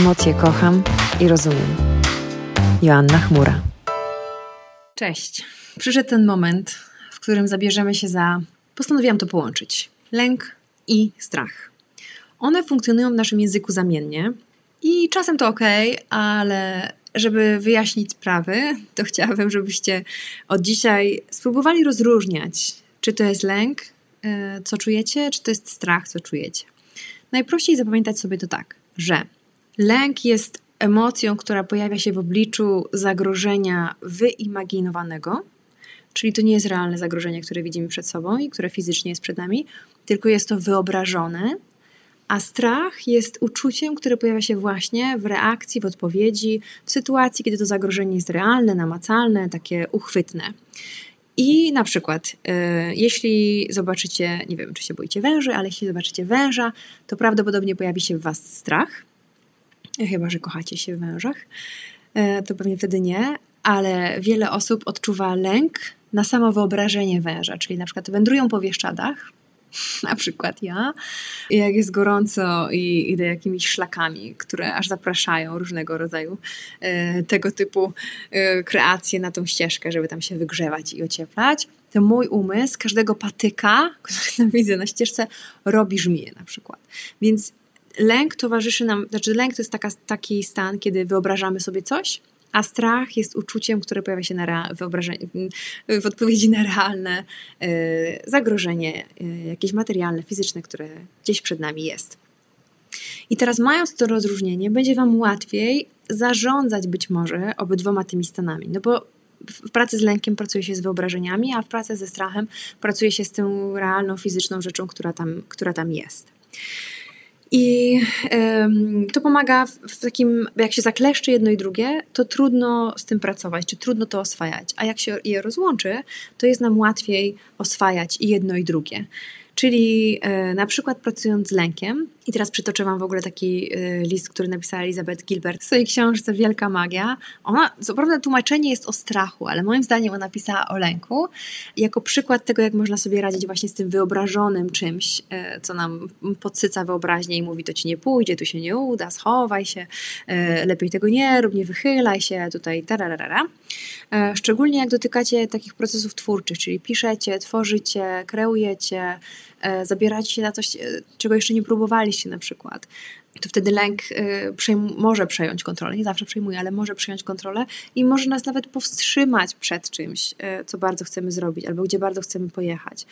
Emocje kocham i rozumiem. Joanna Chmura. Cześć. Przyszedł ten moment, w którym zabierzemy się za. Postanowiłam to połączyć. Lęk i strach. One funkcjonują w naszym języku zamiennie i czasem to ok, ale żeby wyjaśnić sprawy, to chciałabym, żebyście od dzisiaj spróbowali rozróżniać, czy to jest lęk, e, co czujecie, czy to jest strach, co czujecie. Najprościej zapamiętać sobie to tak, że lęk jest emocją, która pojawia się w obliczu zagrożenia wyimaginowanego, czyli to nie jest realne zagrożenie, które widzimy przed sobą i które fizycznie jest przed nami, tylko jest to wyobrażone, a strach jest uczuciem, które pojawia się właśnie w reakcji, w odpowiedzi, w sytuacji, kiedy to zagrożenie jest realne, namacalne, takie uchwytne. I na przykład, y, jeśli zobaczycie, nie wiem, czy się boicie węży, ale jeśli zobaczycie węża, to prawdopodobnie pojawi się w Was strach. Chyba, że kochacie się w wężach, y, to pewnie wtedy nie, ale wiele osób odczuwa lęk na samo wyobrażenie węża, czyli na przykład wędrują po Wieszczadach, na przykład ja, jak jest gorąco i idę jakimiś szlakami, które aż zapraszają różnego rodzaju e, tego typu e, kreacje na tą ścieżkę, żeby tam się wygrzewać i ocieplać, to mój umysł każdego patyka, który tam widzę na ścieżce, robi żmiję na przykład. Więc lęk towarzyszy nam, znaczy lęk to jest taka, taki stan, kiedy wyobrażamy sobie coś, a strach jest uczuciem, które pojawia się na w odpowiedzi na realne y, zagrożenie, y, jakieś materialne, fizyczne, które gdzieś przed nami jest. I teraz, mając to rozróżnienie, będzie Wam łatwiej zarządzać być może obydwoma tymi stanami. No bo w pracy z lękiem pracuje się z wyobrażeniami, a w pracy ze strachem pracuje się z tą realną, fizyczną rzeczą, która tam, która tam jest. I to pomaga w takim, jak się zakleszczy jedno i drugie, to trudno z tym pracować, czy trudno to oswajać. A jak się je rozłączy, to jest nam łatwiej oswajać i jedno i drugie. Czyli e, na przykład pracując z lękiem, i teraz przytoczę Wam w ogóle taki e, list, który napisała Elizabeth Gilbert w swojej książce Wielka Magia. Ona, co prawda tłumaczenie jest o strachu, ale moim zdaniem ona pisała o lęku jako przykład tego, jak można sobie radzić właśnie z tym wyobrażonym czymś, e, co nam podsyca wyobraźnię i mówi, to Ci nie pójdzie, tu się nie uda, schowaj się, lepiej tego nie rób, nie wychylaj się, tutaj tararara. Szczególnie jak dotykacie takich procesów twórczych, czyli piszecie, tworzycie, kreujecie, E, zabieracie się na coś, e, czego jeszcze nie próbowaliście na przykład, to wtedy lęk e, może przejąć kontrolę, nie zawsze przejmuje, ale może przejąć kontrolę i może nas nawet powstrzymać przed czymś, co bardzo chcemy zrobić albo gdzie bardzo chcemy pojechać.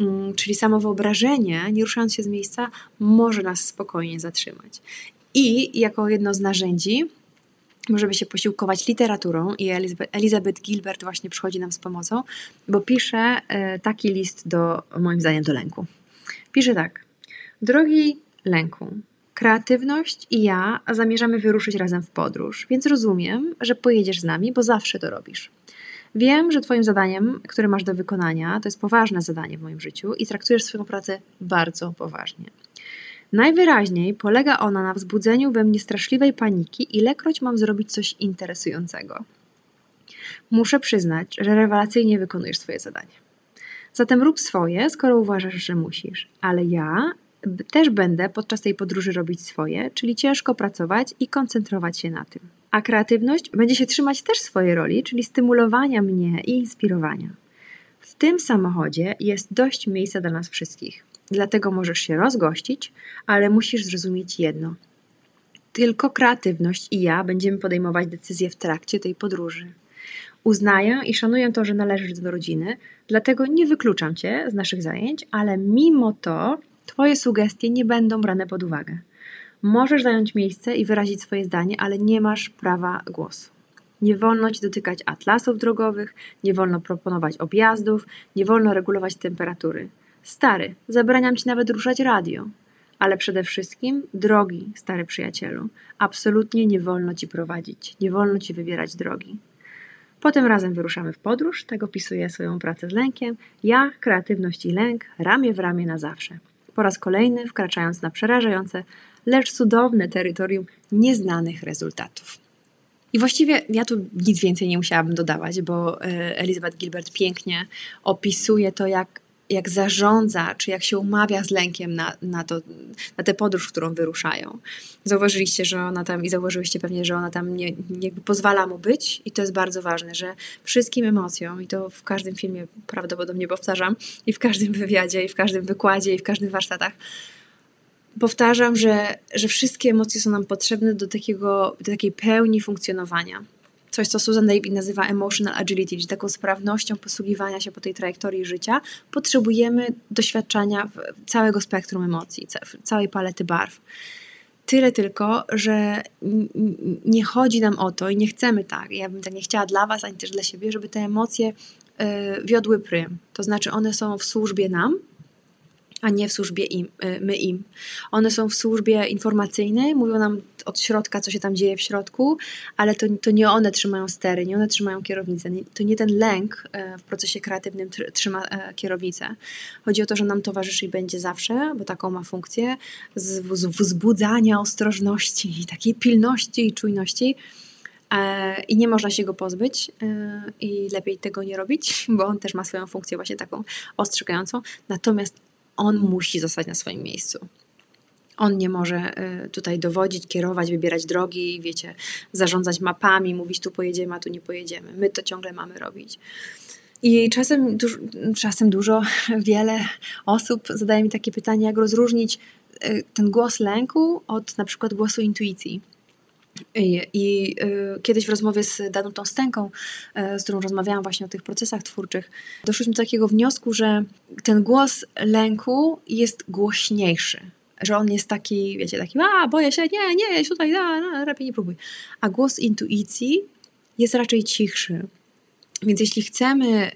Mm, czyli samo wyobrażenie, nie ruszając się z miejsca, może nas spokojnie zatrzymać. I jako jedno z narzędzi możemy się posiłkować literaturą i Elizabeth Gilbert właśnie przychodzi nam z pomocą, bo pisze e, taki list do, moim zdaniem, do lęku. Pisze tak. Drogi lęku, kreatywność i ja zamierzamy wyruszyć razem w podróż, więc rozumiem, że pojedziesz z nami, bo zawsze to robisz. Wiem, że Twoim zadaniem, które masz do wykonania, to jest poważne zadanie w moim życiu i traktujesz swoją pracę bardzo poważnie. Najwyraźniej polega ona na wzbudzeniu we mnie straszliwej paniki, ilekroć mam zrobić coś interesującego. Muszę przyznać, że rewelacyjnie wykonujesz swoje zadanie. Zatem rób swoje, skoro uważasz, że musisz, ale ja też będę podczas tej podróży robić swoje, czyli ciężko pracować i koncentrować się na tym. A kreatywność będzie się trzymać też swojej roli, czyli stymulowania mnie i inspirowania. W tym samochodzie jest dość miejsca dla nas wszystkich. Dlatego możesz się rozgościć, ale musisz zrozumieć jedno. Tylko kreatywność i ja będziemy podejmować decyzje w trakcie tej podróży. Uznaję i szanuję to, że należysz do rodziny, dlatego nie wykluczam cię z naszych zajęć, ale mimo to Twoje sugestie nie będą brane pod uwagę. Możesz zająć miejsce i wyrazić swoje zdanie, ale nie masz prawa głosu. Nie wolno ci dotykać atlasów drogowych, nie wolno proponować objazdów, nie wolno regulować temperatury. Stary, zabraniam ci nawet ruszać radio. Ale przede wszystkim, drogi, stary przyjacielu, absolutnie nie wolno ci prowadzić, nie wolno ci wybierać drogi. Potem razem wyruszamy w podróż, tak opisuję swoją pracę z lękiem. Ja, kreatywność i lęk, ramię w ramię na zawsze. Po raz kolejny wkraczając na przerażające, lecz cudowne terytorium nieznanych rezultatów. I właściwie ja tu nic więcej nie musiałabym dodawać, bo e, Elizabeth Gilbert pięknie opisuje to, jak jak zarządza, czy jak się umawia z lękiem na, na, to, na tę podróż, którą wyruszają. Zauważyliście, że ona tam, i zauważyliście pewnie, że ona tam nie, nie pozwala mu być, i to jest bardzo ważne, że wszystkim emocjom, i to w każdym filmie prawdopodobnie powtarzam, i w każdym wywiadzie, i w każdym wykładzie, i w każdym warsztatach, powtarzam, że, że wszystkie emocje są nam potrzebne do, takiego, do takiej pełni funkcjonowania coś, co Susan David nazywa emotional agility, czyli taką sprawnością posługiwania się po tej trajektorii życia, potrzebujemy doświadczania całego spektrum emocji, całej palety barw. Tyle tylko, że nie chodzi nam o to i nie chcemy tak, ja bym tak nie chciała dla Was, ani też dla siebie, żeby te emocje y, wiodły prym. To znaczy one są w służbie nam, a nie w służbie im, y, my im. One są w służbie informacyjnej, mówią nam od środka, co się tam dzieje w środku, ale to, to nie one trzymają stery, nie one trzymają kierownicę. To nie ten lęk e, w procesie kreatywnym trzyma e, kierownicę. Chodzi o to, że nam towarzyszy i będzie zawsze, bo taką ma funkcję, z wzbudzania ostrożności, takiej pilności i czujności. E, I nie można się go pozbyć, i lepiej tego nie robić, bo on też ma swoją funkcję, właśnie taką ostrzegającą. Natomiast on musi zostać na swoim miejscu. On nie może y, tutaj dowodzić, kierować, wybierać drogi, wiecie, zarządzać mapami, mówić tu pojedziemy, a tu nie pojedziemy. My to ciągle mamy robić. I czasem, duż, czasem dużo, wiele osób zadaje mi takie pytanie, jak rozróżnić y, ten głos lęku od na przykład głosu intuicji. I, i y, kiedyś w rozmowie z Danutą Stęką, y, z którą rozmawiałam właśnie o tych procesach twórczych, doszliśmy do takiego wniosku, że ten głos lęku jest głośniejszy. Że on jest taki, wiecie, taki, a boję się, nie, nie, tutaj, a, a, lepiej nie próbuj. A głos intuicji jest raczej cichszy. Więc jeśli chcemy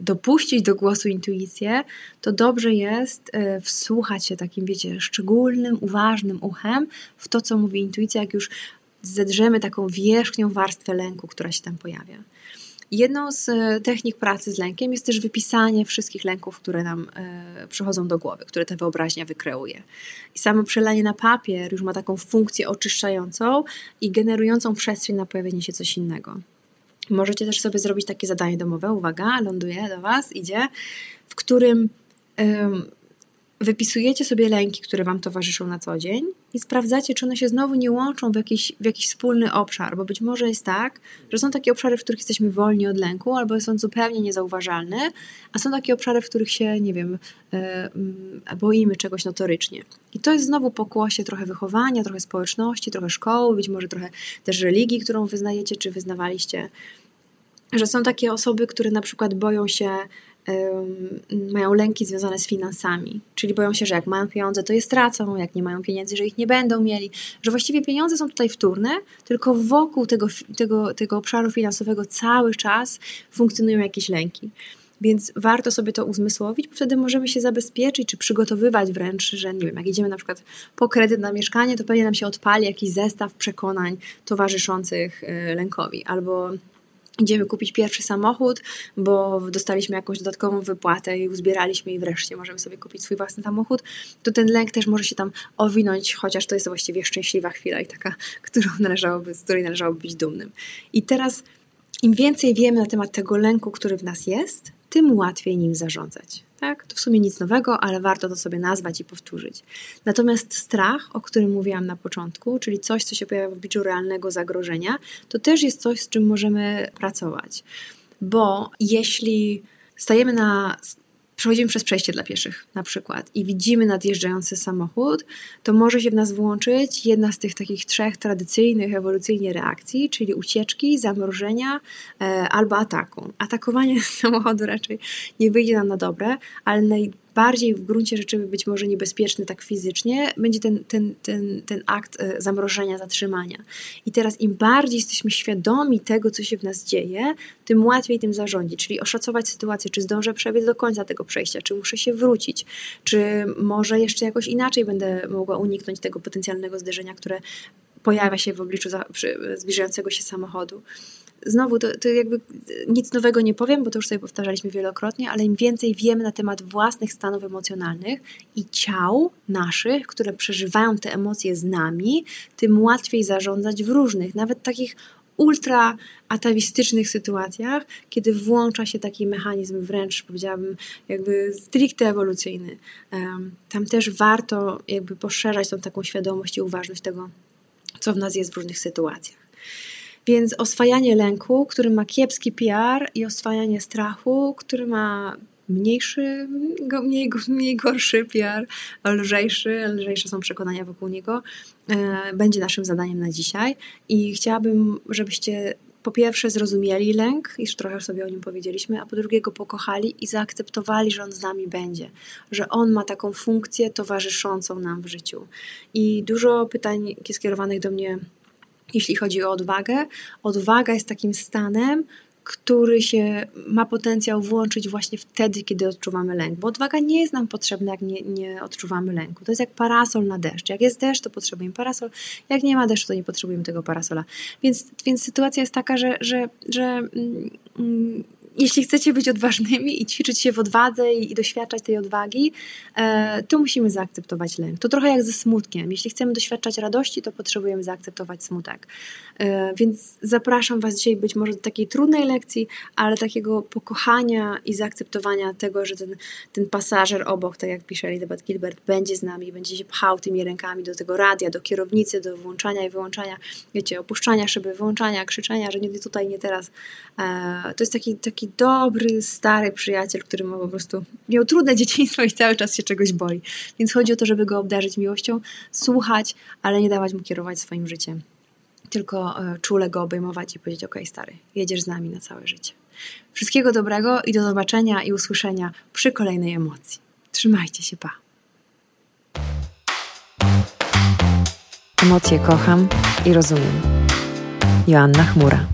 dopuścić do głosu intuicję, to dobrze jest y, wsłuchać się takim, wiecie, szczególnym, uważnym uchem w to, co mówi intuicja, jak już zedrzemy taką wierzchnią warstwę lęku, która się tam pojawia. Jedną z e, technik pracy z lękiem jest też wypisanie wszystkich lęków, które nam e, przychodzą do głowy, które ta wyobraźnia wykreuje. I samo przelanie na papier już ma taką funkcję oczyszczającą i generującą przestrzeń na pojawienie się coś innego. Możecie też sobie zrobić takie zadanie domowe, uwaga, ląduje do Was, idzie, w którym wypisujecie sobie lęki, które Wam towarzyszą na co dzień i sprawdzacie, czy one się znowu nie łączą w jakiś, w jakiś wspólny obszar, bo być może jest tak, że są takie obszary, w których jesteśmy wolni od lęku, albo są zupełnie niezauważalne, a są takie obszary, w których się, nie wiem, e, mm, boimy czegoś notorycznie. I to jest znowu pokłosie trochę wychowania, trochę społeczności, trochę szkoły, być może trochę też religii, którą wyznajecie, czy wyznawaliście że są takie osoby, które na przykład boją się mają lęki związane z finansami, czyli boją się, że jak mają pieniądze, to je stracą, jak nie mają pieniędzy, że ich nie będą mieli, że właściwie pieniądze są tutaj wtórne, tylko wokół tego, tego, tego obszaru finansowego cały czas funkcjonują jakieś lęki. Więc warto sobie to uzmysłowić, bo wtedy możemy się zabezpieczyć, czy przygotowywać wręcz, że nie wiem, jak idziemy na przykład po kredyt na mieszkanie, to pewnie nam się odpali jakiś zestaw przekonań towarzyszących y, lękowi, albo idziemy kupić pierwszy samochód, bo dostaliśmy jakąś dodatkową wypłatę i uzbieraliśmy i wreszcie możemy sobie kupić swój własny samochód, to ten lęk też może się tam owinąć, chociaż to jest właściwie szczęśliwa chwila i taka, którą należałoby, z której należałoby być dumnym. I teraz im więcej wiemy na temat tego lęku, który w nas jest, tym łatwiej nim zarządzać. Tak? To w sumie nic nowego, ale warto to sobie nazwać i powtórzyć. Natomiast strach, o którym mówiłam na początku, czyli coś, co się pojawia w obliczu realnego zagrożenia, to też jest coś, z czym możemy pracować. Bo jeśli stajemy na przechodzimy przez przejście dla pieszych na przykład i widzimy nadjeżdżający samochód, to może się w nas włączyć jedna z tych takich trzech tradycyjnych ewolucyjnie reakcji, czyli ucieczki, zamrożenia e, albo ataku. Atakowanie samochodu raczej nie wyjdzie nam na dobre, ale naj, bardziej w gruncie rzeczy być może niebezpieczny tak fizycznie, będzie ten, ten, ten, ten akt e, zamrożenia, zatrzymania. I teraz im bardziej jesteśmy świadomi tego, co się w nas dzieje, tym łatwiej tym zarządzić, czyli oszacować sytuację, czy zdążę przebiec do końca tego przejścia, czy muszę się wrócić, czy może jeszcze jakoś inaczej będę mogła uniknąć tego potencjalnego zderzenia, które pojawia się w obliczu zbliżającego się samochodu znowu, to, to jakby nic nowego nie powiem, bo to już sobie powtarzaliśmy wielokrotnie, ale im więcej wiemy na temat własnych stanów emocjonalnych i ciał naszych, które przeżywają te emocje z nami, tym łatwiej zarządzać w różnych, nawet takich ultra atawistycznych sytuacjach, kiedy włącza się taki mechanizm wręcz, powiedziałabym, jakby stricte ewolucyjny. Tam też warto jakby poszerzać tą taką świadomość i uważność tego, co w nas jest w różnych sytuacjach. Więc oswajanie lęku, który ma kiepski PR i oswajanie strachu, który ma mniejszy, mniej, mniej gorszy PR, lżejszy, lżejsze są przekonania wokół niego, e, będzie naszym zadaniem na dzisiaj. I chciałabym, żebyście po pierwsze zrozumieli lęk, iż trochę sobie o nim powiedzieliśmy, a po drugie go pokochali i zaakceptowali, że on z nami będzie, że on ma taką funkcję towarzyszącą nam w życiu. I dużo pytań skierowanych do mnie jeśli chodzi o odwagę. Odwaga jest takim stanem, który się ma potencjał włączyć właśnie wtedy, kiedy odczuwamy lęk. Bo odwaga nie jest nam potrzebna, jak nie, nie odczuwamy lęku. To jest jak parasol na deszcz. Jak jest deszcz, to potrzebujemy parasol. Jak nie ma deszczu, to nie potrzebujemy tego parasola. Więc, więc sytuacja jest taka, że, że, że mm, mm jeśli chcecie być odważnymi i ćwiczyć się w odwadze i, doświadczać tej odwagi, e, to musimy zaakceptować lęk. To trochę jak ze smutkiem. Jeśli chcemy doświadczać radości, to potrzebujemy zaakceptować smutek. E, więc zapraszam Was dzisiaj być może do takiej trudnej lekcji, ale takiego pokochania i zaakceptowania tego, że ten, ten pasażer obok, tak jak pisze Elizabeth Gilbert, będzie z nami, będzie się pchał tymi rękami do tego radia, do kierownicy, do włączania i wyłączania, wiecie, opuszczania szyby, wyłączania, krzyczenia, że nie tutaj, nie teraz. E, to jest taki, taki dobry, stary przyjaciel, który ma po prostu miał trudne dzieciństwo i cały czas się czegoś boi. Więc chodzi o to, żeby go obdarzyć miłością, słuchać, ale nie dawać mu kierować swoim życiem. Tylko e, czule go obejmować i powiedzieć: OK, stary, jedziesz z nami na całe życie. Wszystkiego dobrego i do zobaczenia i usłyszenia przy kolejnej emocji. Trzymajcie się, pa. Emocje kocham i rozumiem. Joanna Chmura.